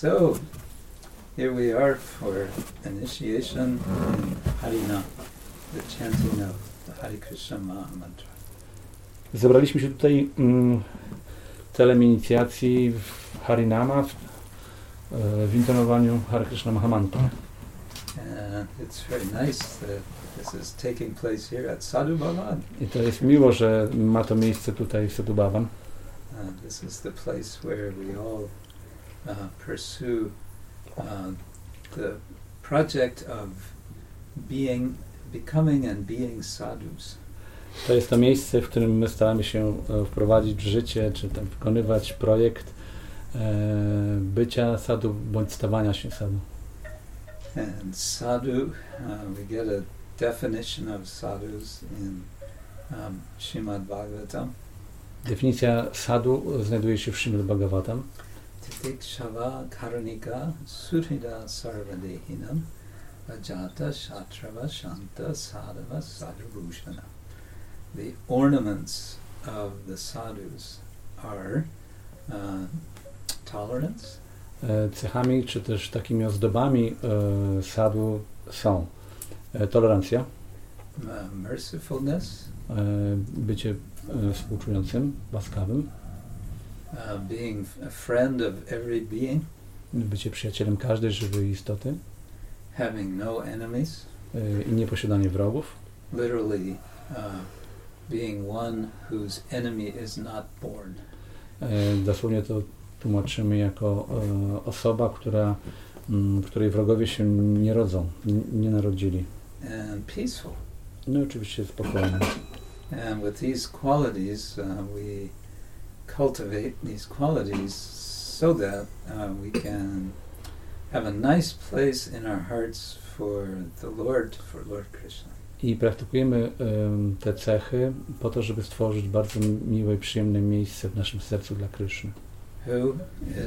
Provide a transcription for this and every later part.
So, here we are for initiation in Harina, the chanting of the Hare Krishna Mantra. Zebraliśmy się tutaj mm, celem inicjacji w Harinama, w, e, w intonowaniu Hare Krishna Mahamantra. And it's very nice that this is taking place here at Sadhu Bhavan. I to jest miło, że ma to miejsce tutaj w Sadhubavan. Uh, this is the place where we all uh, pursue uh, the project of being, becoming and being sadhus. To jest to miejsce, w którym my staramy się e, wprowadzić w życie, czy tam wykonywać projekt e, bycia sadhu, bądź stawania się sadhu. And sadhu, uh, we get a definition of sadhus in um, Srimad Bhagavatam. Definicja sadhu znajduje się w Srimad Bhagavatam. Titikshava karunika surhida sarvadehinam ajata shatrava shanta sadhava sadhubhushana. The ornaments of the sadhus are uh, tolerance, E, Cechami, czy też takimi ozdobami e, sadhu są. E, tolerancja, uh, mercifulness, e, bycie e, współczującym, łaskawym, uh, being a friend of every being, bycie przyjacielem każdej żywej istoty having no enemies, e, i nieposiadanie wrogów, literally uh, being one whose enemy is not born. E, Dosłownie to tłumaczymy jako e, osoba, która, m, której wrogowie się nie rodzą, nie narodzili. and peaceful. No oczywiście spokojnie. And with these qualities, uh, we cultivate these qualities so that uh, we can have a nice place in our hearts for the Lord, for Lord Krishna. I praktykujemy em, te cechy po to, żeby stworzyć bardzo miłe i przyjemne miejsce w naszym sercu dla Kryszny. Who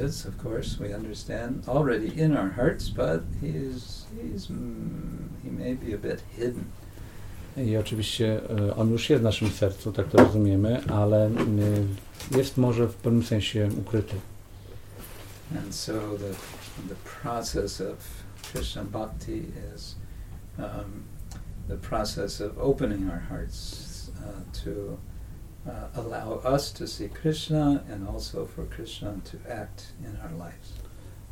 is, of course, we understand, already in our hearts, but he is, he's, mm, he may be a bit hidden. I oczywiście e, on już jest w naszym sercu, tak to rozumiemy, ale jest może w pewnym sensie ukryty. And so the, the process of Krishna Bhakti is um, the process of opening our hearts uh, to uh, allow us to see Krishna and also for Krishna to act in our lives.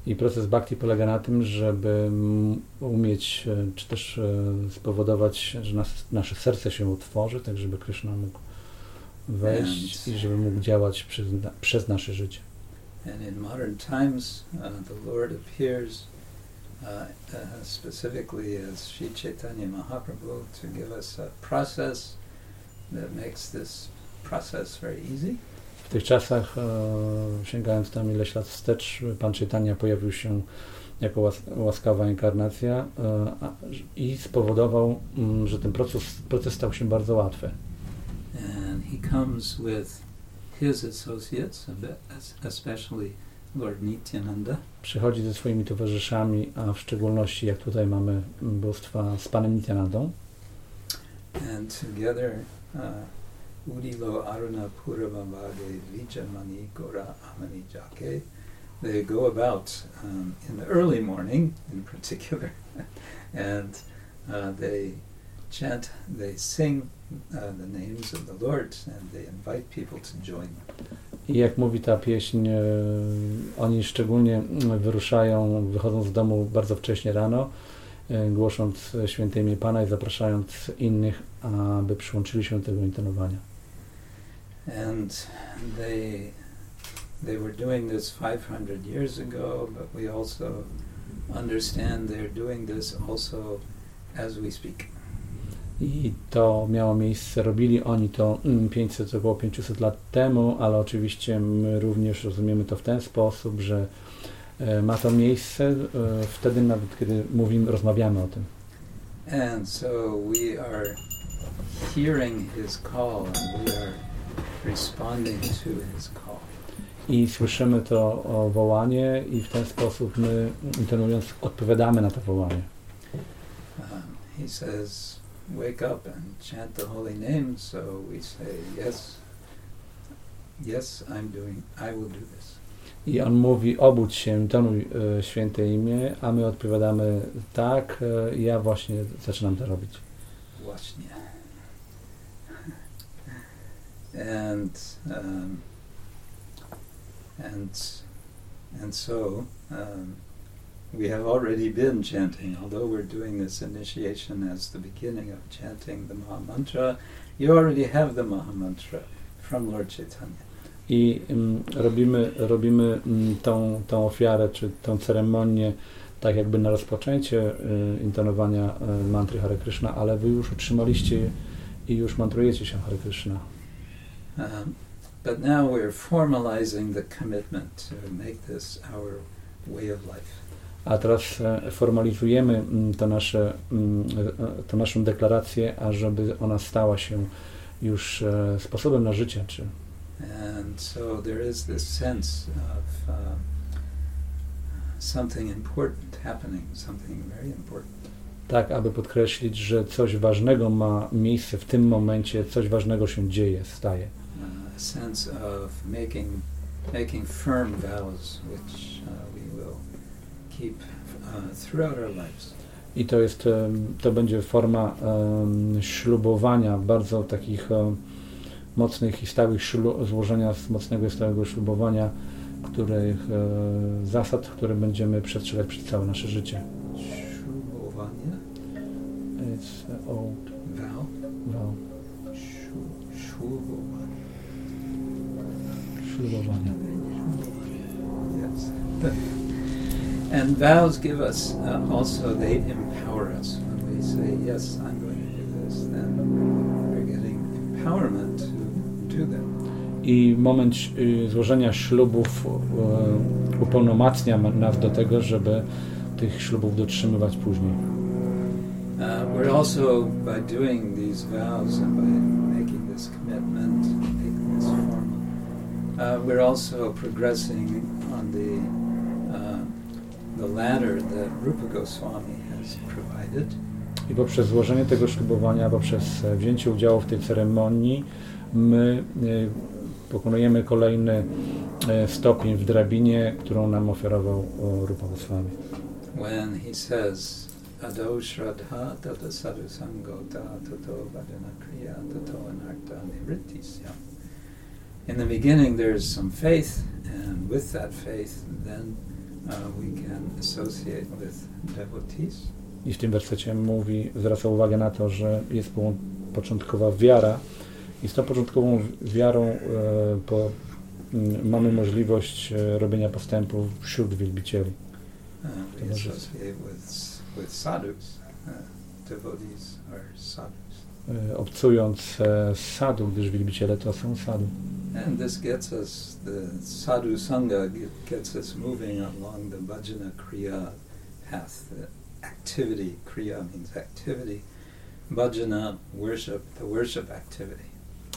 I proces bhakti polega na tym, żeby umieć, e, czy też e, spowodować, że nas, nasze serce się otworzy, tak żeby Krishna mógł wejść i żeby mógł działać przez, przez nasze życie. And in modern times, uh, the Lord appears uh, uh, specifically as Sri Chaitanya Mahaprabhu to give us a process that makes this process very easy. W tych czasach, e, sięgając tam ileś lat wstecz, Pan Czytania pojawił się jako łas, łaskawa inkarnacja e, i spowodował, mm, że ten proces, proces stał się bardzo łatwy. And he comes with his associates, especially Lord Nityananda, Przychodzi ze swoimi towarzyszami, a w szczególności, jak tutaj mamy bóstwa z Panem Nityanandą, and together uh, Udilo Aruna Puravamage Vijamani Gora Amani Jake. They go about um, in the early morning, in particular, and uh, they chant, they sing uh, the names of the Lord, and they invite people to join them. I jak mówi ta pieśń, e, oni szczególnie mm, wyruszają, wychodzą z domu bardzo wcześnie rano, e, głosząc święte imię Pana i zapraszając innych, aby przyłączyli się do tego intonowania. And they they were doing this 500 years ago, but we also understand they're doing this also as we speak. I to miało miejsce, robili oni to mm, 500, około 500 lat temu, ale oczywiście my również rozumiemy to w ten sposób, że e, ma to miejsce e, wtedy nawet, kiedy mówimy, rozmawiamy o tym. And so we are hearing his call and we are I słyszymy to wołanie i w ten sposób my, intonując, odpowiadamy na to wołanie. Um, he says, Wake up and chant the holy name. So we say, Yes, yes, I'm doing, I will do this. I on mówi, obudź się, tonuj e, święte imię, a my odpowiadamy, tak, e, ja właśnie zaczynam to robić. Właśnie. And um, and and so um, we have already been chanting. Although we're doing this initiation as the beginning of chanting the Maha Mantra, you already have the Maha Mantra from Lord Chaitanya. I mm, robimy, robimy mm, tą, tą ofiarę, czy tą ceremonię, tak jakby na rozpoczęcie y, intonowania y, mantry Hare Krishna, ale wy już otrzymaliście i już mantrujecie się Hare Krishna. Um, but now we're formalizing the commitment to make this our way of life. A teraz e, formalizujemy mm, to nasze, mm, e, tę naszą deklarację, ażeby ona stała się już e, sposobem na życie, czy And so there is this sense of uh, something important happening, something very important. tak, aby podkreślić, że coś ważnego ma miejsce w tym momencie, coś ważnego się dzieje, staje. Sense of making making firm vows, which uh, we will keep uh, throughout our lives. I to jest, to będzie forma em, ślubowania, bardzo takich em, mocnych i stałych ślu- złożenia z mocnego i stałego ślubowania, których e, zasad, które będziemy przestrzegać przez całe nasze życie. Shubhovanya, It's old ślubowania. Yes. and vows give us uh, also, they empower us. When we say, yes, I'm going to do this, then we're getting empowerment to do them. I moment y, złożenia ślubów y, upełnomacnia ma- nas do tego, żeby tych ślubów dotrzymywać później. Uh, we're also, by doing these vows and by uh, we're also progressing on the, uh, the ladder that Rupa Goswami has provided. I poprzez złożenie tego ślubowania, poprzez e, wzięcie udziału w tej ceremonii, my e, pokonujemy kolejny e, stopień w drabinie, którą nam ofiarował Rupa Goswami. when he says ado shraddha tata sadhu sango ta tato bhajana kriya tato anarta nivrittisya. In the beginning there's some faith and with that faith then uh, we can associate with devotees. I w tym wersecie mówi, zwraca uwagę na to, że jest po- początkowa wiara i z tą początkową wiarą e, po, m, mamy możliwość e, robienia postępów wśród wielbicieli. Uh, we associate with, with sadhus. Uh, devotees are sadhus. E, obcując e, z sadu, gdyż wielbiciele to są sadu. And this gets us, the sadhu sangha ge- gets us moving along the bhajana kriya path. The activity, kriya means activity. Bhajana, worship, the worship activity.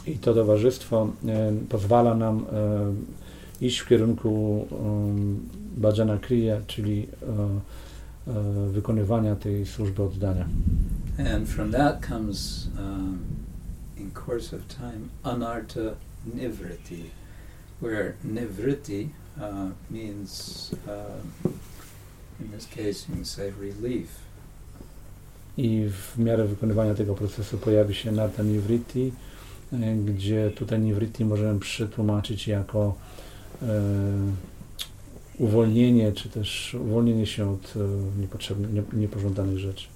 I to towarzystwo e, pozwala nam iść w kierunku bhajana kriya, czyli wykonywania tej służby oddania. And from that comes, um, in course of time, nivritti, where nivritti uh, means, uh, in this case, you can say relief. I w miarę wykonywania tego procesu pojawi się Nata Nivritti, e, gdzie tutaj Nivritti możemy przetłumaczyć jako e, uwolnienie, czy też uwolnienie się od e, niepotrzebnych, nie, niepożądanych rzeczy.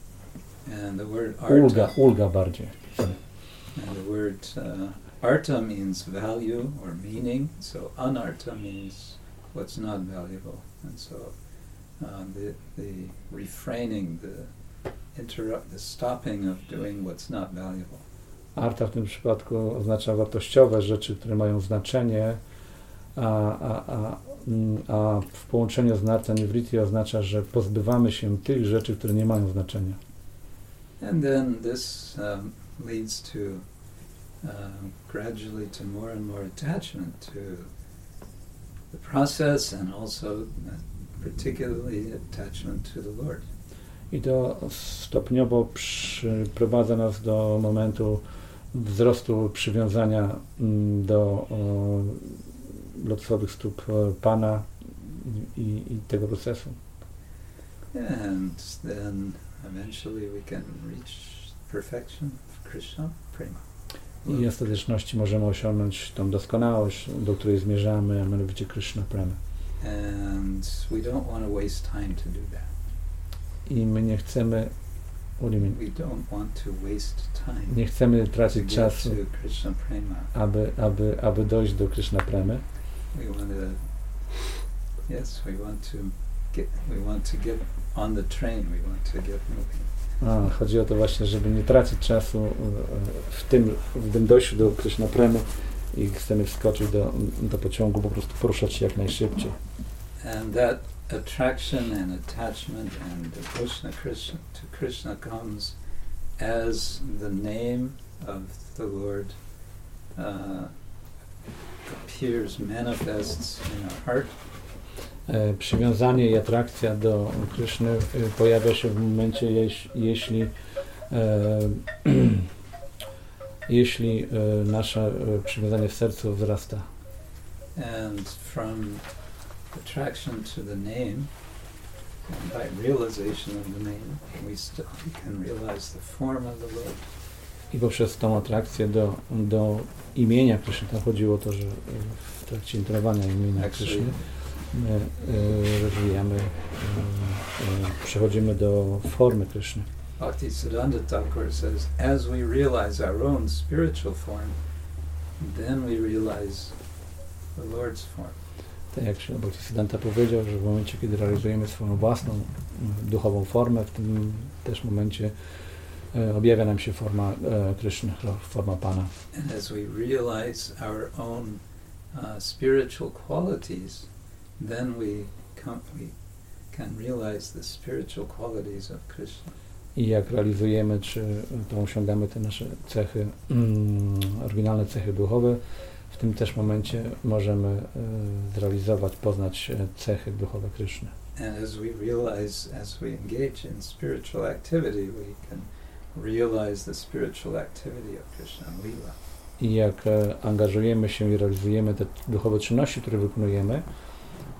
And the word Ulga, arta, ulga bardziej. and the word uh, arta means value or meaning, so anarta means what's not valuable. And so uh, the, the refraining, the interrupt, the stopping of doing what's not valuable. Arta w tym przypadku oznacza wartościowe rzeczy, które mają znaczenie, a, a, a, mm, a w połączeniu z Narta Nivritti oznacza, że pozbywamy się tych rzeczy, które nie mają znaczenia. And then this um, leads to um, gradually to more and more attachment to the process and also uh, particularly attachment to the Lord. I to stopniowo przyprowadza nas do momentu wzrostu przywiązania mm, do o, lotosowych stóp Pana i, i tego procesu. And then eventually we can reach perfection of Krishna prema. I w ostateczności możemy osiągnąć tą doskonałość, do której zmierzamy, a mianowicie Krishna Prema. And we don't want to waste time to do that. I my nie chcemy, what do you mean? We don't want to waste time Nie chcemy tracić czasu, aby, aby, aby dojść do Krishna Premy. We want to, yes, we want to get, we want to get on the train. We want to get moving. A, chodzi o to właśnie, żeby nie tracić czasu w tym, w tym dojściu do Krishna Premy i chcemy wskoczyć do, do pociągu, po prostu poruszać się jak najszybciej. And that attraction and attachment and devotion Krishna, to Krishna comes as the name of the Lord uh, appears, manifests in our heart. E, Przywiązanie i atrakcja do Kryszny e, pojawia się w momencie, jeś, jeśli e, jeśli nasze przywiązanie w sercu wzrasta. And from attraction to the name, and by realization of the name, we, we can realize the form of the Lord. I poprzez tą atrakcję do, do imienia Kryszny, tam chodziło o to, że w trakcie intonowania imienia Kryszny my e, rozwijamy, e, e, przechodzimy do formy Kryszny. Bhaktisiddhanta Thakur says, as we realize our own spiritual form, then we realize the Lord's form. Tak jak się Bhaktisiddhanta powiedział, że w momencie, kiedy realizujemy swoją własną duchową formę, w tym też momencie e, objawia nam się forma e, Kryszny, forma Pana. And as we realize our own uh, spiritual qualities, then we, come, we can realize the spiritual qualities of Krishna. I jak realizujemy, czy to osiągamy te nasze cechy, mm, oryginalne cechy duchowe, w tym też momencie możemy e, zrealizować, poznać e, cechy duchowe Kryszny. And as we realize, as we engage in spiritual activity, we can realize the spiritual activity of Krishna Lila. I jak e, angażujemy się i realizujemy te duchowe czynności, które wykonujemy,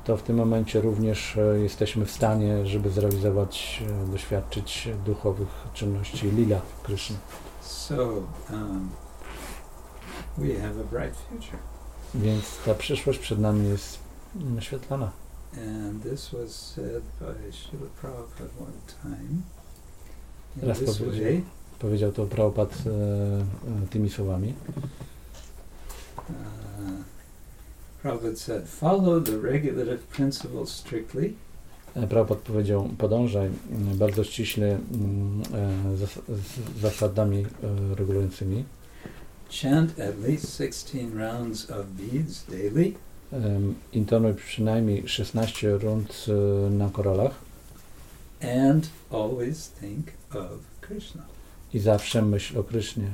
to w tym momencie również e, jesteśmy w stanie, żeby zrealizować, e, doświadczyć duchowych czynności lila Kryszny. So, um, we have a bright future. Więc ta przyszłość przed nami jest mm, świetlana. And this was said by Srila Prabhupada one time. In Raz powiedział. Powiedział to Prabhupada e, e, tymi słowami. uh, Prabhupada said, follow the regulative principles strictly E, Prabhupada powiedział, podążaj mm, bardzo ściśle mm, e, zas z zasadami e, regulującymi. Chant at least 16 rounds of beads daily. Intonuj przynajmniej 16 rund na koralach And always think of Krishna. i zawsze myśl o Krysznie.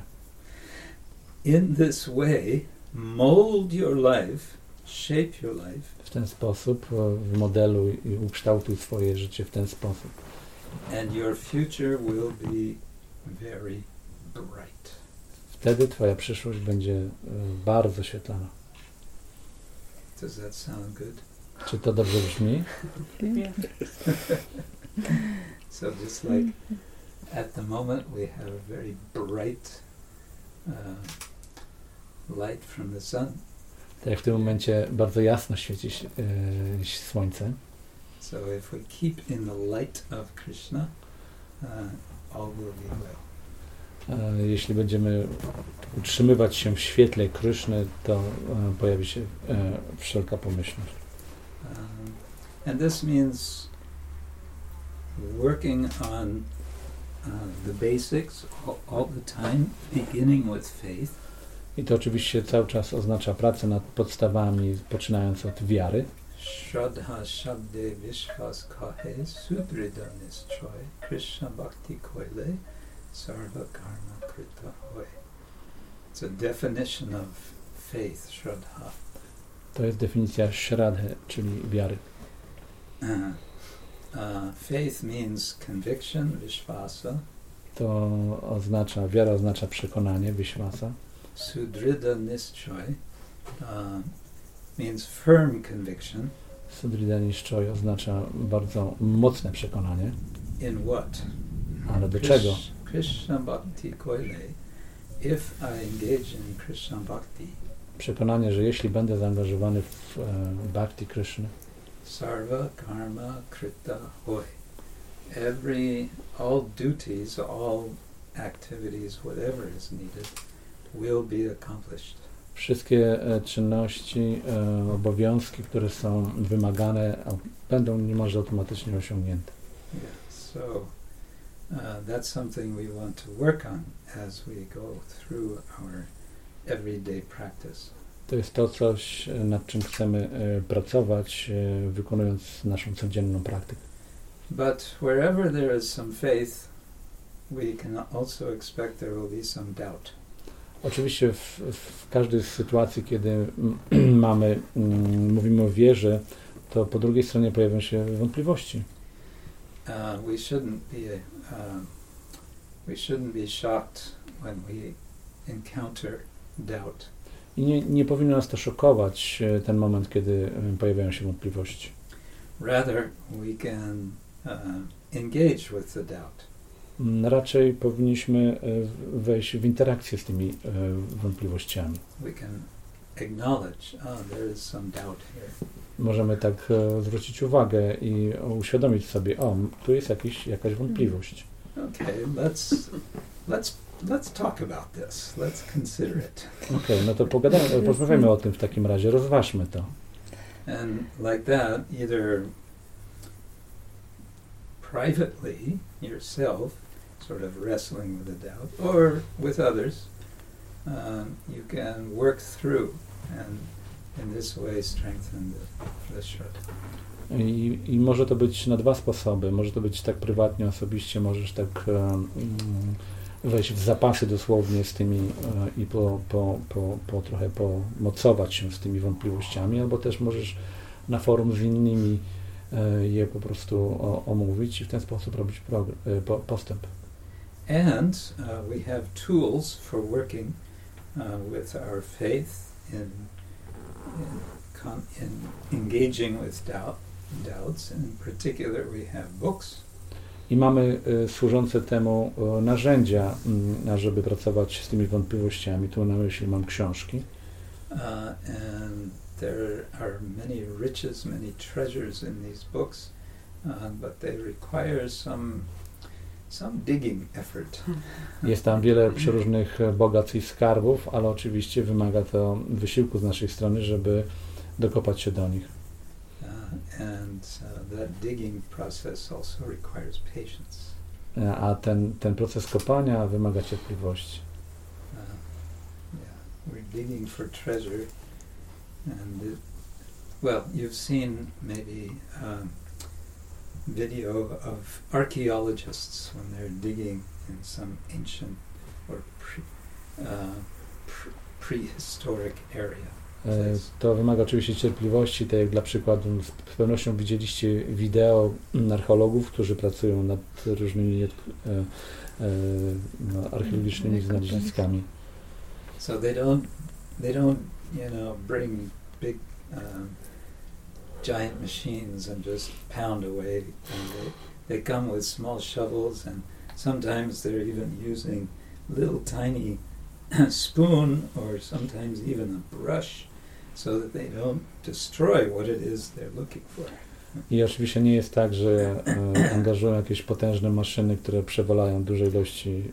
In this way, mold your life, shape your life, W ten sposób e, w modelu i ukształtuj swoje życie w ten sposób. and your future will be very bright. Wtedy Twoja przyszłość będzie bardzo świetlana. Does that sound good? Czy to dobrze brzmi? So just like at the moment we have a very bright uh, light from the sun. Tak jak w tym momencie bardzo jasno świeci się, e, słońce. So if we keep in the light of Krishna, uh, all will be well. Jeśli będziemy utrzymywać się w świetle Kryszny, to e, pojawi się e, wszelka pomyślność. Um, and this means working on uh, the basics all, all the time, beginning with faith, I to oczywiście cały czas oznacza pracę nad podstawami, poczynając od wiary. Shraddha Shabde Vishwas Kahe Sudrida Nischay Krishna Bhakti Koile Sarva Karma Krita Hoy. It's a definition of faith, Shraddha. To jest definicja Shraddha, czyli wiary. Uh, uh, faith means conviction, Vishvasa. To oznacza, wiara oznacza przekonanie, Vishwasa. Sudrida Nischay uh, means firm conviction. Sudrida Nishchoy oznacza bardzo mocne przekonanie, in what? ale do czego? Krish- Krishna Bhakti Koile. If I engage in Krishna Bhakti, Przekonanie, że jeśli będę zaangażowany w e, Bhakti Krishna, Sarva Karma Krita Hoy. Every, all duties, all activities, whatever is needed, will be accomplished. wszystkie e, czynności, e, obowiązki, które są wymagane, będą niemalże automatycznie osiągnięte. Yeah, so uh, that's something we want to work on as we go through our everyday practice. To jest to coś, e, nad czym chcemy pracować, wykonując naszą codzienną praktykę. But wherever there is some faith, we can also expect there will be some doubt. Oczywiście w, w każdej sytuacji, kiedy mamy, mm, mówimy o wierze, to po drugiej stronie pojawią się wątpliwości. Uh, we shouldn't be um, we shouldn't be shocked when we encounter doubt. I nie, nie powinno nas to szokować, e, ten moment, kiedy e, pojawiają się wątpliwości. Rather, we can uh, engage with the doubt. Mm, Raczej powinniśmy e, wejść w interakcję z tymi e, wątpliwościami. Oh, here. Możemy tak e, zwrócić uwagę i uświadomić sobie, o, tu jest jakiś, jakaś wątpliwość. Okay, let's let's let's talk about this. Let's consider it. Okej, no to pogadajmy, porozmawiamy o tym w takim razie, rozważmy to. And like that, either privately yourself, sort of wrestling with the doubt, or with others, um, you can work through and in this way strengthen the, the shraddha. I, I może to być na dwa sposoby. Może to być tak prywatnie, osobiście, możesz tak mm, wejść w zapasy dosłownie z tymi e, i po, po, po, po trochę pomocować się z tymi wątpliwościami, albo też możesz na forum z innymi e, je po prostu omówić i w ten sposób robić e, po, postęp. And uh, we have tools for working uh, with our faith in, in, con- in engaging with doubt, doubts. In particular, we have books. I mamy e, służące temu e, narzędzia, mm, ażeby pracować z tymi wątpliwościami. Tu na myśli mam książki. Uh, and there are many riches, many treasures in these books, uh, but they require some. Jest tam wiele przeróżnych e, bogactw i skarbów, ale oczywiście wymaga to wysiłku z naszej strony, żeby dokopać się do nich. And that digging process also requires patience. A ten, ten proces kopania wymaga cierpliwości. Uh, we're digging for treasure, and it, well, you've seen maybe um, video of archaeologists when they're digging in some ancient or pre, uh, pre- prehistoric area. E, To wymaga oczywiście cierpliwości, tak jak dla przykładu z pewnością widzieliście wideo mm, archeologów, którzy pracują nad różnymi e, e, no, archeologicznymi znaleziskami. So they don't, they don't, you know, bring big um, giant machines and just pound away. And they, they come with small shovels, and sometimes they're even using little tiny spoon or sometimes even a brush, so that they don't destroy what it is they're looking for. I oczywiście nie jest tak, że e, angażują jakieś potężne maszyny, które przewalają duże ilości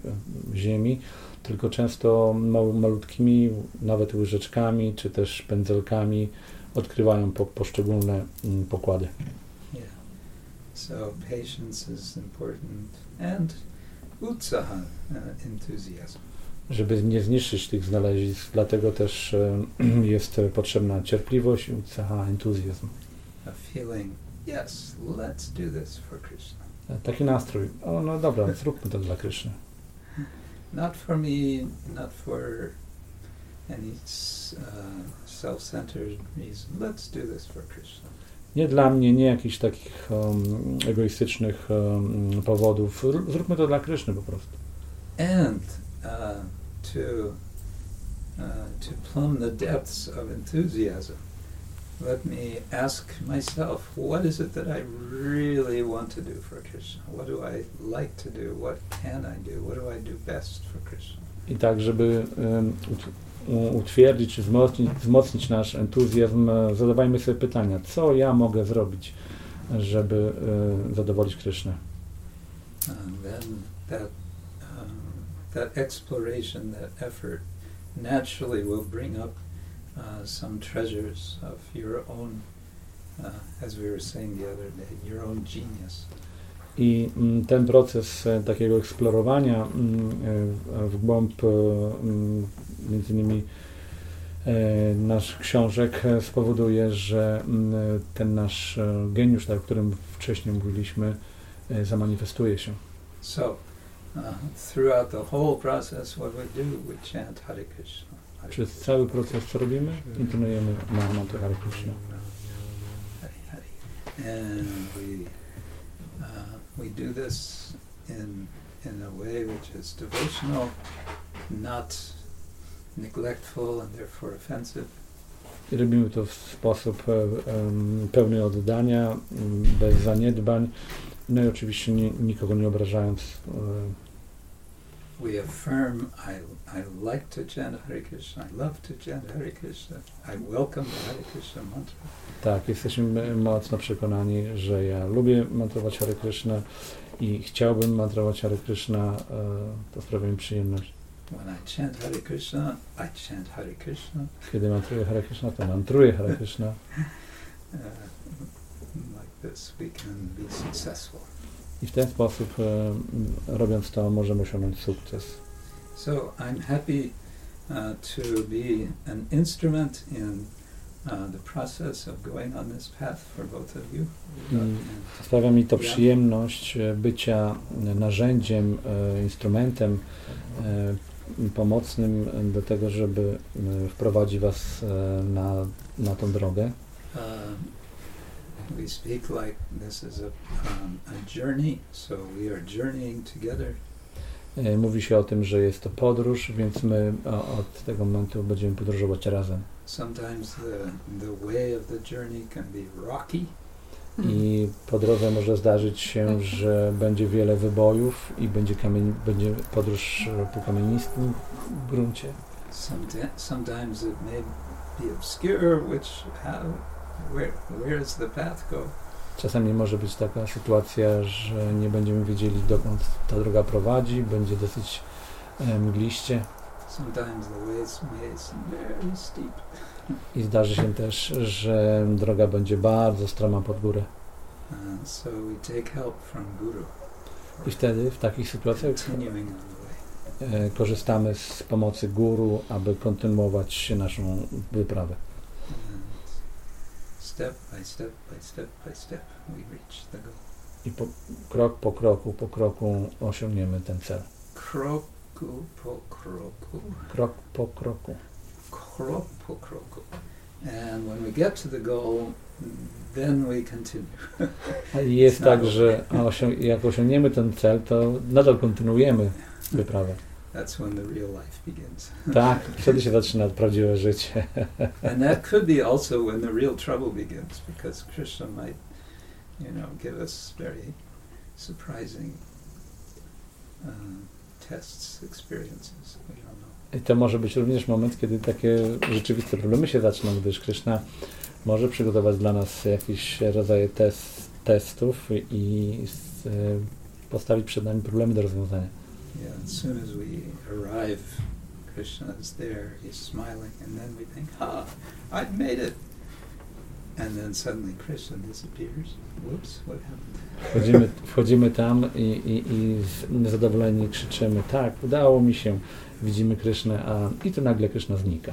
e, ziemi, tylko często malutkimi, nawet łyżeczkami, czy też pędzelkami odkrywają po, poszczególne mm, pokłady. Yeah. So patience is important, and utsaha, uh, enthusiasm. Żeby nie zniszczyć tych znalezisk, dlatego też jest potrzebna cierpliwość, utsaha, entuzjazm. a feeling, yes, let's do this for Krishna. E, Taki nastrój. O, no dobra, zróbmy to dla Kryszny. Not for me, not for any uh, Nie dla mnie, nie jakichś takich um, egoistycznych um, powodów. Zróbmy to dla Kryszny po prostu. And uh, to uh, to plumb the depths of enthusiasm, let me ask myself, what is it that I really want to do for Krishna? What do I like to do? What can I do? What do I do best for Krishna? I tak, żeby em, ut- u- utwierdzić czy wzmocnić, wzmocnić nasz entuzjazm, e, zadawajmy sobie pytania, co ja mogę zrobić, żeby e, zadowolić Krysznę. And then that um, that exploration, that effort, naturally will bring up uh, some treasures of your own, uh, as we were saying the other day, your own genius. I mm, ten proces e, takiego eksplorowania mm, w głąb mm, między innymi e, naszych książek e, spowoduje, że mm, ten nasz e, geniusz, tak, o którym wcześniej mówiliśmy, e, zamanifestuje się. So, uh, throughout the whole process, what we do, we chant Hare Krishna. Hare Przez cały proces co robimy? Intonujemy Mahamantra Hare Krishna. And we uh, we do this in in a way which is devotional, not neglectful and therefore offensive. Robimy to w sposób em, pełny oddania, m, bez zaniedbań, no i oczywiście ni, nikogo nie obrażając. e, We affirm I I like to chant Hare Krishna. I love to chant Hare Krishna. I welcome the Hare Krishna mantra. Tak, jesteśmy mocno przekonani, że ja lubię mantrować Hare Krishna i chciałbym mantrować Hare Krishna, to sprawia mi przyjemność. When I chant Hare Krishna, I chant Hare Krishna. Kiedy mantruję Hare Krishna, to mantruję Hare Krishna Uh, like this, we can be successful. i w ten sposób, e, m, robiąc to, możemy osiągnąć sukces. So I'm happy uh, to be an instrument in uh, the process of going on this path for both of you. Mm. Sprawia mi to przyjemność e, bycia narzędziem, e, instrumentem e, pomocnym do tego, żeby e, wprowadzić Was e, na, na tą drogę. uh, we speak like this is a, um, a journey, so we are journeying together. E, Mówi się o tym, że jest to podróż, więc my od tego momentu będziemy podróżować razem. Sometimes the, the way of the journey can be rocky, I po drodze może zdarzyć się, że będzie wiele wybojów i będzie, kamień, będzie podróż po kamienistym gruncie. Someti- sometimes it may be obscure, which how, where where does the path go? Czasami może być taka sytuacja, że nie będziemy wiedzieli dokąd ta droga prowadzi, będzie dosyć e, mgliście Sometimes the ways may seem very steep. I zdarzy się też, że droga będzie bardzo stroma pod górę. Uh, so I wtedy w takich sytuacjach e, korzystamy z pomocy guru, aby kontynuować naszą wyprawę. Step by step by step by step we reach the goal. I po, krok po kroku, po kroku osiągniemy ten cel. Kroku po kroku. Krok po kroku. Krok po kroku. And when we get to the goal, then we continue. Jest tak, że osią- jak osiągniemy ten cel, to nadal kontynuujemy wyprawę. That's when the real life begins. Tak, wtedy się zaczyna prawdziwe życie. And that could be also when the real trouble begins, because Krishna might, you know, give us very surprising uh, tests, experiences. Don't know. I to może być również moment, kiedy takie rzeczywiste problemy się zaczną, gdyż Krishna może przygotować dla nas jakieś rodzaje test, testów i e, postawić przed nami problemy do rozwiązania. Krishna is there. He's smiling, and then we think, "Ah, I've made it." And then suddenly Krishna disappears. Whoops! What happened? Wchodzimy, wchodzimy tam i, i, i z- zadowoleni krzyczymy, tak, udało mi się, widzimy Krysznę, a i tu nagle Kryszna znika.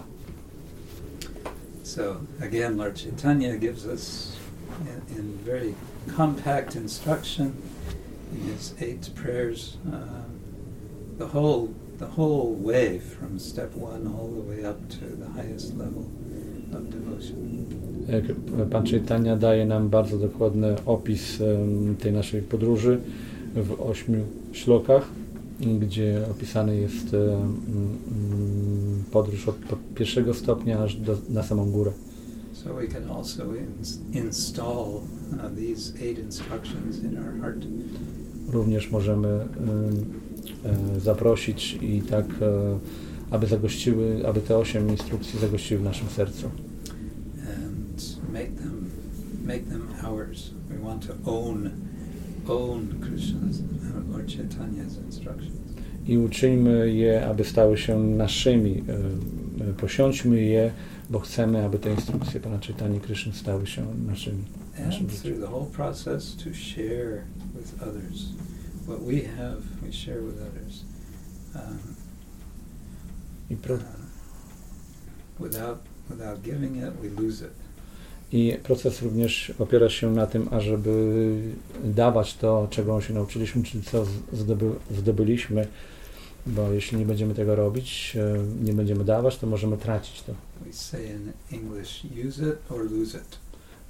So again, Lord Chaitanya gives us, in, in very compact instruction, in his eight prayers, um, the whole the whole way from step one all the way up to the highest level of devotion. Pan Chaitanya daje nam bardzo dokładny opis tej naszej podróży w ośmiu ślokach, gdzie opisany jest mm, podróż od pierwszego stopnia aż do, na samą górę. So we can also ins- install uh, these eight instructions in our heart. Również możemy e, zaprosić i tak, e, aby zagościły, aby te osiem instrukcji zagościły w naszym sercu. Make them make them ours. We want to own own Krishna's Lord Chaitanya's instructions. I uczyńmy je, aby stały się naszymi. Posiądźmy je, bo chcemy, aby te instrukcje Pana Czytani Kryszny stały się naszymi. naszym And through the whole process to share with others. What we have, we share with others. Um, I, pro, uh, without without giving it, we lose it. I proces również opiera się na tym, ażeby dawać to, czego się nauczyliśmy, czyli co zdoby, zdobyliśmy, bo jeśli nie będziemy tego robić, e, nie będziemy dawać, to możemy tracić to. English.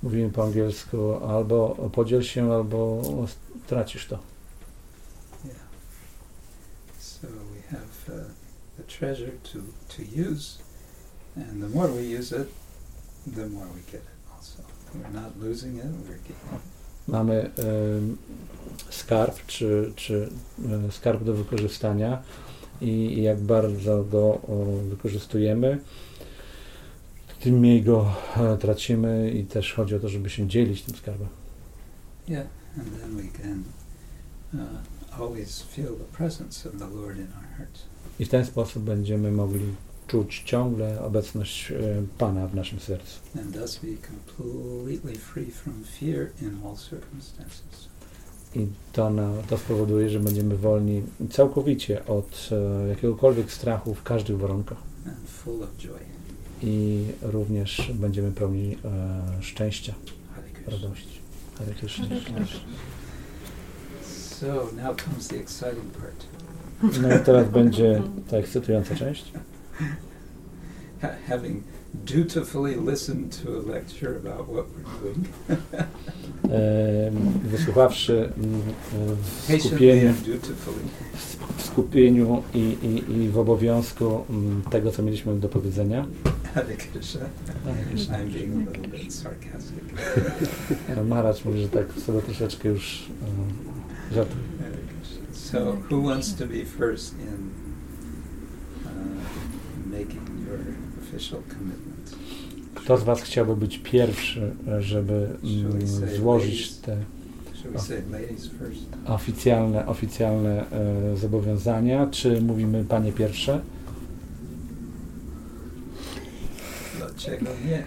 Mówimy po angielsku albo podziel się, albo tracisz to. Yeah. So we have uh, the treasure to, to use, and the more we use it, the more we get it Mamy skarb, czy, czy e, skarb do wykorzystania i jak bardzo go wykorzystujemy, tym mniej go e, tracimy i też chodzi o to, żeby się dzielić tym skarbem. Yeah, and then we can uh, always feel the presence of the Lord in our hearts. I w ten sposób będziemy mogli czuć ciągle obecność e, Pana w naszym sercu. I to, na, to spowoduje, że będziemy wolni całkowicie od e, jakiegokolwiek strachu w każdych warunkach. I również będziemy pełni e, szczęścia, Hare Krishna. radości. Hare Krishna. So now comes the exciting part. No i teraz będzie ta ekscytująca część. Ha- having dutifully listened to a lecture about what we're doing, wysłuchawszy mm, w skupieniu, w skupieniu i, i, i w obowiązku mm, tego, co mieliśmy do powiedzenia. E, Maharaj mówi, że tak sobie troszeczkę już żartuje. So, who wants to be first in uh, making your official commitment? Kto z Was chciałby być pierwszy, żeby mm, złożyć te Should we say ladies first? oficjalne, oficjalne e, zobowiązania, czy mówimy Panie pierwsze? Dlaczego nie?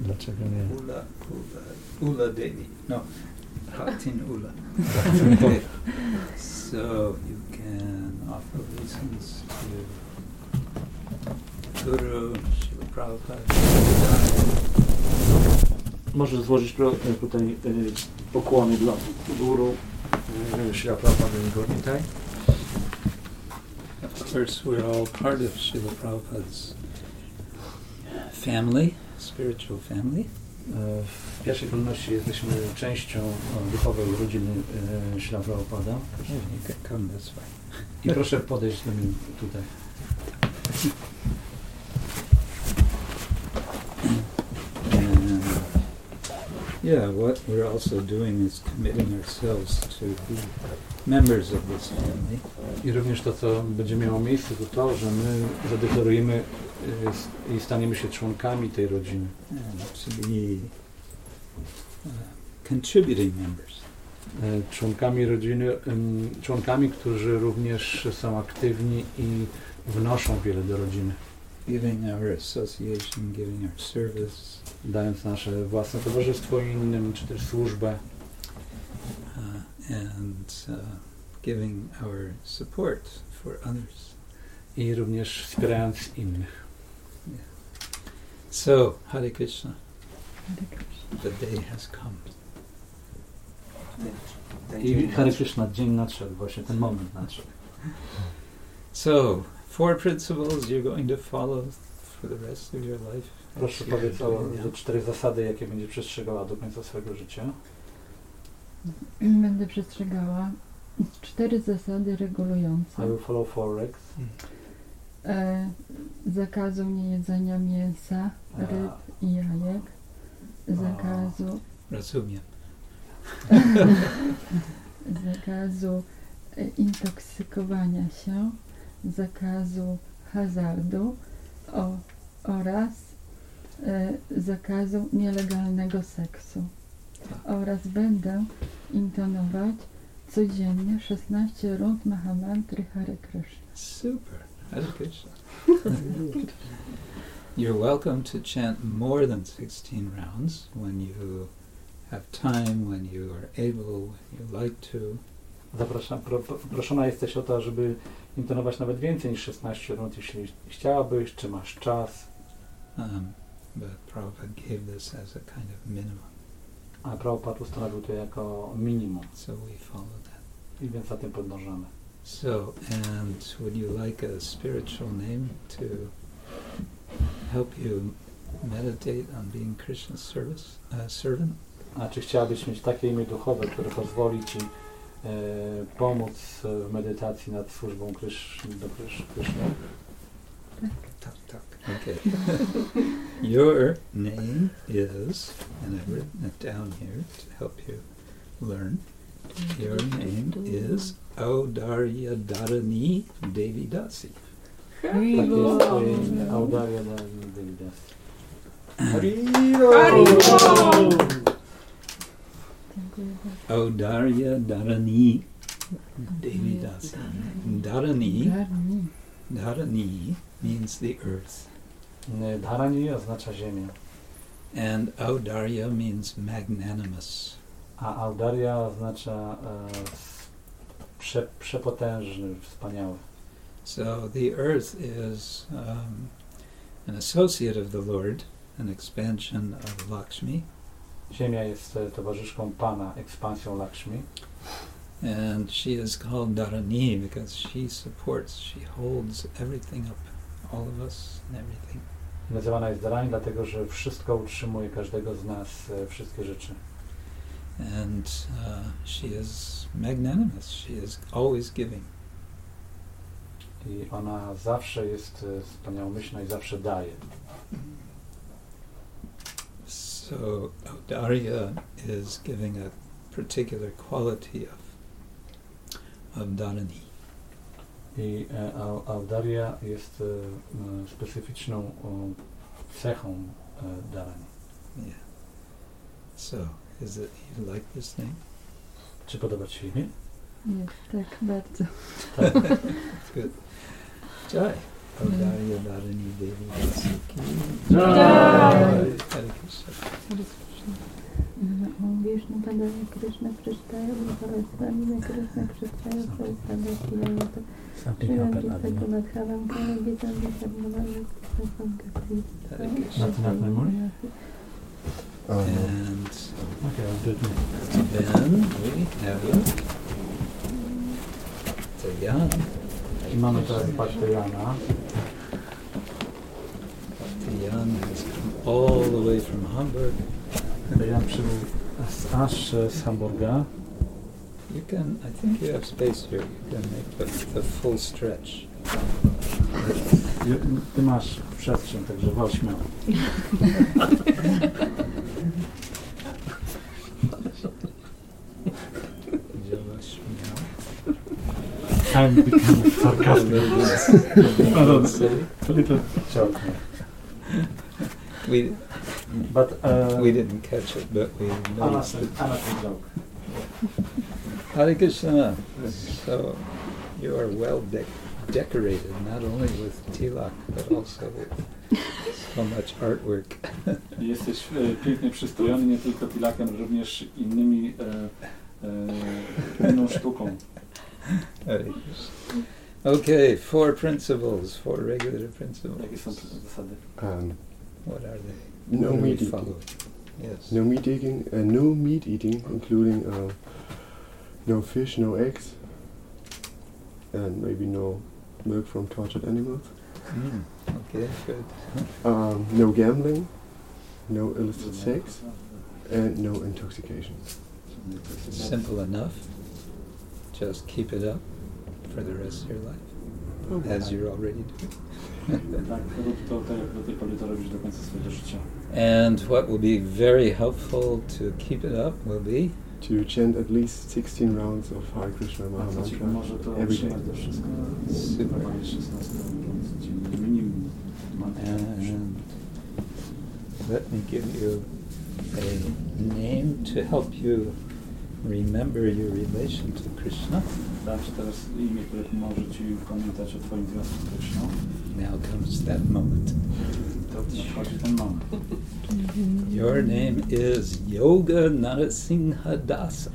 Dlaczego nie? Ula, Ula, Ula Devi. No, Bhaktin Ula. so you can offer obeisance to Guru, Srila Prabhupada, Możesz złożyć e, tutaj e, pokłony dla guru Śrila Prabhupada i Gornitaj. Of course, we're all part of Srila Prabhupada's family, spiritual family. E, W pierwszej kolejności jesteśmy częścią duchowej rodziny Śrila Prabhupada. You can come this way. I proszę podejść do mnie tutaj. And yeah, what we're also doing is committing ourselves to be members of this family. I również to, co będzie miało miejsce, to to, że my zadeklarujemy s- i staniemy się członkami tej rodziny. and to be uh, contributing members. E, Członkami rodziny, członkami, którzy również są aktywni i wnoszą wiele do rodziny, Giving our association, giving our service, dając nasze własne towarzystwo innym, czy też służbę uh, and uh, giving our support for others. i również wspierając innych. So, Hare Krishna, the day has come. Ten- ten I dzień Hare nadszedł. Krishna, dzień nadszedł, właśnie ten moment nadszedł. So, four principles you're going to follow for the rest of your life. Proszę powiedz o te cztery zasady, jakie będzie przestrzegała do końca swojego życia. Będę przestrzegała cztery zasady I regulujące. will follow four regs. E, zakazu niejedzenia mięsa, ryb i jajek, zakazu, Rozumiem. zakazu e, intoksykowania się, zakazu hazardu o, oraz e, zakazu nielegalnego seksu. Oraz będę intonować codziennie 16 rund Mahamantry Hare Krishna. Super. Hare Krishna. You're welcome to chant more than 16 rounds when you have time, when you are able, when you like to. Zapraszam, pro, pro- proszona jesteś o to, żeby intonować nawet więcej niż 16 rund, jeśli chciałabyś, czy masz czas. Um, but Prabhupada gave this as a kind of minimum, A Prabhupada ustanowił to jako minimum so we follow that. i więc za tym podążamy. So, and would you like a spiritual name to help you meditate on being Krishna's service uh, servant? A czy chciałabyś mieć takie imię duchowe, które pozwoli Ci pomóc w medytacji nad służbą Krysz, do Krysz, Kryszny? Talk, talk. Okay. Your name is, and I've written it down here to help you learn. Your name is Audarya Dharani Devi Dasi. Tak jest Twoje imię, Audaria Davidas. Dziękuję bardzo. Audarya Dharani Devi. Dharani, Dharani. Means the earth, Dharani oznacza ziemię, and Audarya means magnanimous. a Audaria oznacza prze, przepotężny, wspaniały. So the earth is um, an associate of the Lord, an expansion of Lakshmi, Ziemia jest e, towarzyszką Pana, ekspansją Lakshmi. and she is called Dharani because she supports, she holds everything up, all of us and everything. Nazywana jest Dharani, dlatego że wszystko utrzymuje każdego z nas, e, wszystkie rzeczy. And uh, she is magnanimous, she is always giving. I ona zawsze jest e, wspaniałomyślna i zawsze daje. So Audarya is giving a particular quality of, of Dharani. I uh, Au- Audaria jest m, uh, specyficzną o, uh, cechą Dharani. Yeah. So, is it you like this name? Czy podoba Ci się imię? Jest, tak, bardzo. Tak. Good. Jai. Audarya Dharani Devi Dasiki. Jai. Hare Krishna. Om Vishnu Padaya Krishna Krishtaya Bhavarasvami Krishna Krishtaya Sarasvami Kiyayata Srimati Sakumadhavam Kaya Gitam Visharmavam Krishna Hare Krishna. Nothing at memory? Um, And Okay, I'll do it now. then we have the Jan. I mamy teraz Bhaktejana. The Jan has come all the way from Hamburg. Jan przybył z, aż z Hamburga. You can, I think you have space here. You can make the, the full stretch. Ty- Ty masz przestrzeń, także wal śmiało. I'm becoming sarcastic. No, no, a little joke. We, But uh, we didn't catch it, but we noticed it. Anna, Anna joke. Hare Krishna. So you are well dec- decorated, not only with tilak, but also with so much artwork. Jesteś e, pięknie przystrojony nie tylko pilakiem, również innymi e, e, inną sztuką. Hare Krishna. Okay, four principles, four regular principles. Jakie są zasady? um, What are they? no What meat eating. follow? Yes. No meat eating. Uh, no meat eating, including uh, no fish, no eggs, and maybe no milk from tortured animals. Mm, okay, good. Um, no gambling, no illicit sex, and no intoxication. Simple enough. Just keep it up for the rest of your life, as you're already doing. Tak, rób to do tej pory to robisz do końca swojego życia. And what will be very helpful to keep it up will be To chant at least 16 rounds of Hare Krishna Maha Mantra every day. utrzymać to wszystko. Super. Wykonanie 16 rund dziennie, minimum. mantra. And let me give you a name to help you remember your relation to Krishna. Dam teraz imię, które pomoże ci pamiętać o twoim związku z Kryszną. Now comes that moment. Nadchodzi ten moment. Your name is Yoga Narasimha Dasa.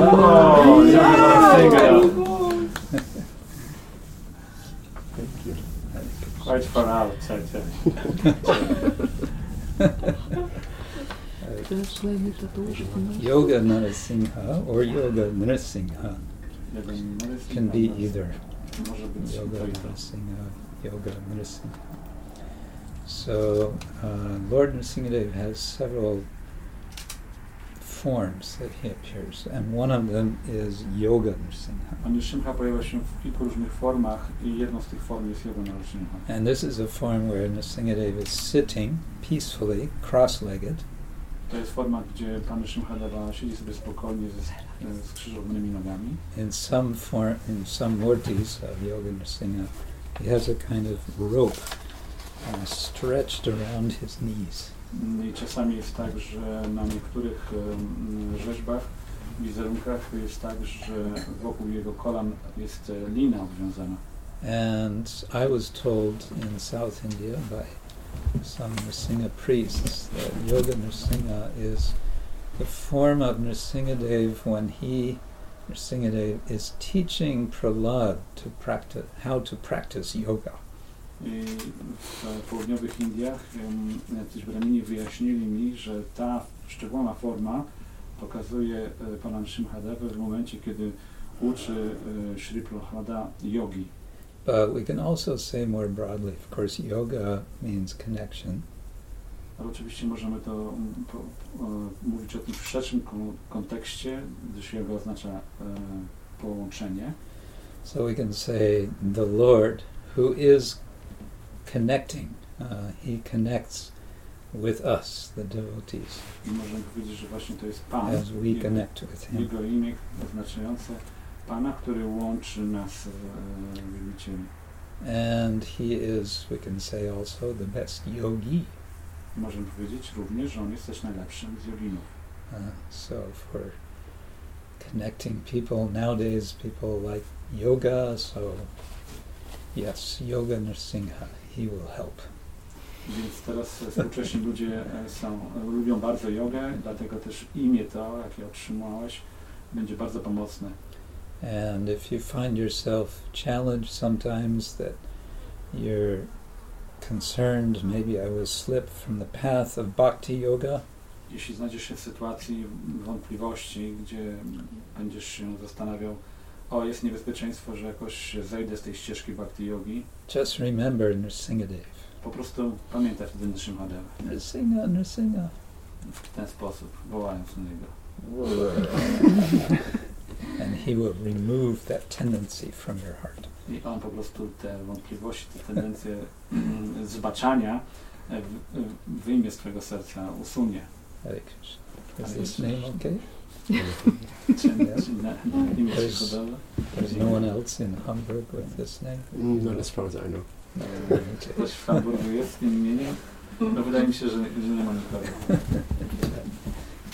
O, Thank you. Quite far out, I tell Prześlemy tatuaże. Yoga Narasimha or Yoga Nrsimha Jeden narys- can be either. Yoga to i Yoga Nrsimha. So uh, Lord Nrsimhadev has several forms that he appears, and one of them is Yoga Nrsimha. Pan Szymcha pojawia się w kilku różnych formach i jedną z tych form jest Yoga Narasimha. And this is a form where Nrsimhadev is sitting peacefully, cross-legged, To jest forma, gdzie Pan Szymchadewa siedzi sobie spokojnie ze z skrzyżowanymi nogami. in some form, in some murtis of Yoga Nrsimha, he has a kind of rope uh, stretched around his knees. I czasami jest tak, że na niektórych rzeźbach, wizerunkach jest tak, że wokół jego kolan jest e, lina obwiązana. And I was told in South India by some Nrsimha priests that Yoga Nrsimha is the form of Nrsimhadev when he, Nrsimhadev, is teaching Prahlad to practice how to practice yoga. W południowych Indiach jacyś bramini wyjaśnili mi, że ta szczególna forma pokazuje e, Pana Shimhadeva w momencie, kiedy uczy e, Shri Prahlada yogi. But we can also say more broadly, of course, yoga means connection. Ale oczywiście możemy to mm, po, e, mówić o tym w szerszym kon- kontekście, gdyż yoga oznacza e, połączenie. So we can say the Lord, who is connecting, uh, he connects with us, the devotees, I możemy powiedzieć, że właśnie to jest Pan, as we jego, connect with him. jego imię oznaczające Pana, który łączy nas z e, wielbicielem. And he is, we can say also, the best yogi. Możemy powiedzieć również, że on jest też najlepszym z joginów. Uh, so for connecting people, nowadays people like yoga, so yes, Yoga Nrsimha, he will help. Więc teraz współcześni ludzie e, są, lubią bardzo jogę, dlatego też imię to, jakie otrzymałeś, będzie bardzo pomocne. And if you find yourself challenged sometimes that you're concerned, maybe I will slip from the path of bhakti yoga, Jeśli znajdziesz się w sytuacji wątpliwości, gdzie będziesz się zastanawiał, o jest niebezpieczeństwo, że jakoś zejdę z tej ścieżki bhakti yogi, just remember Nrsingadev. po prostu pamiętaj wtedy Nrsimhadeva Nrsinga, Nrsinga. w ten sposób, wołając na niego. and he will remove that tendency from your heart. I on po prostu te wątpliwości, te tendencje mm, zbaczania e, wyjmie z twojego serca, usunie. Hare Krishna. Is this name okay? There's-? There's no one else in Hamburg with this name? Not as far as I know. No, Czy okay. ktoś w Hamburgu jest z tym imieniem? No wydaje mi się, że, że nie ma nikogo.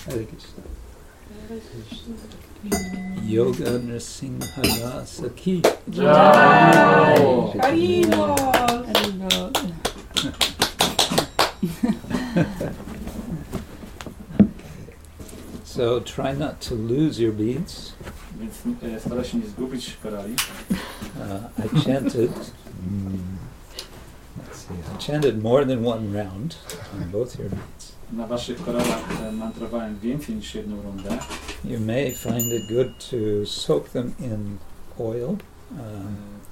Hare Krishna. Yoga Nrsimha Dasa Ki. Jai! Harino! Harino. So try not to lose your beads. Więc się nie zgubić korali. Uh, I chanted. mm, let's see. I chanted more than one round on both your beads. Na waszych koralach e, mantrowałem więcej niż jedną rundę. You may find it good to soak them in oil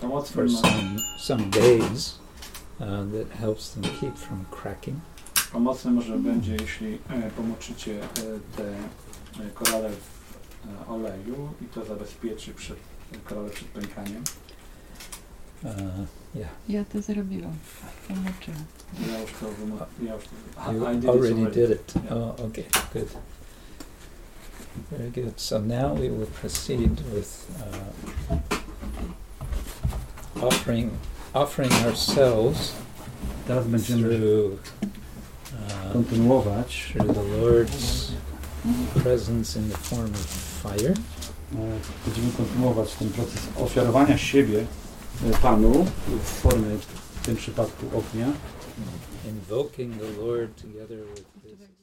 um, for some some days. Uh, that helps them keep from cracking. pomocne może będzie, jeśli e, pomoczycie e, te e, korale w e, oleju i to zabezpieczy przed, korale przed pękaniem. Uh, yeah, Ja to zrobiłam. Tłumaczyłam. Ja już to wymo- ja już you I did already already. did it. Yeah. Oh, okay, good. Very good. So now we will proceed with uh, offering offering ourselves Teraz będziemy through uh, kontynuować. through the Lord's presence in the form of fire. e, Będziemy kontynuować ten proces ofiarowania siebie Panu w formie w tym przypadku ognia. invoking the Lord together with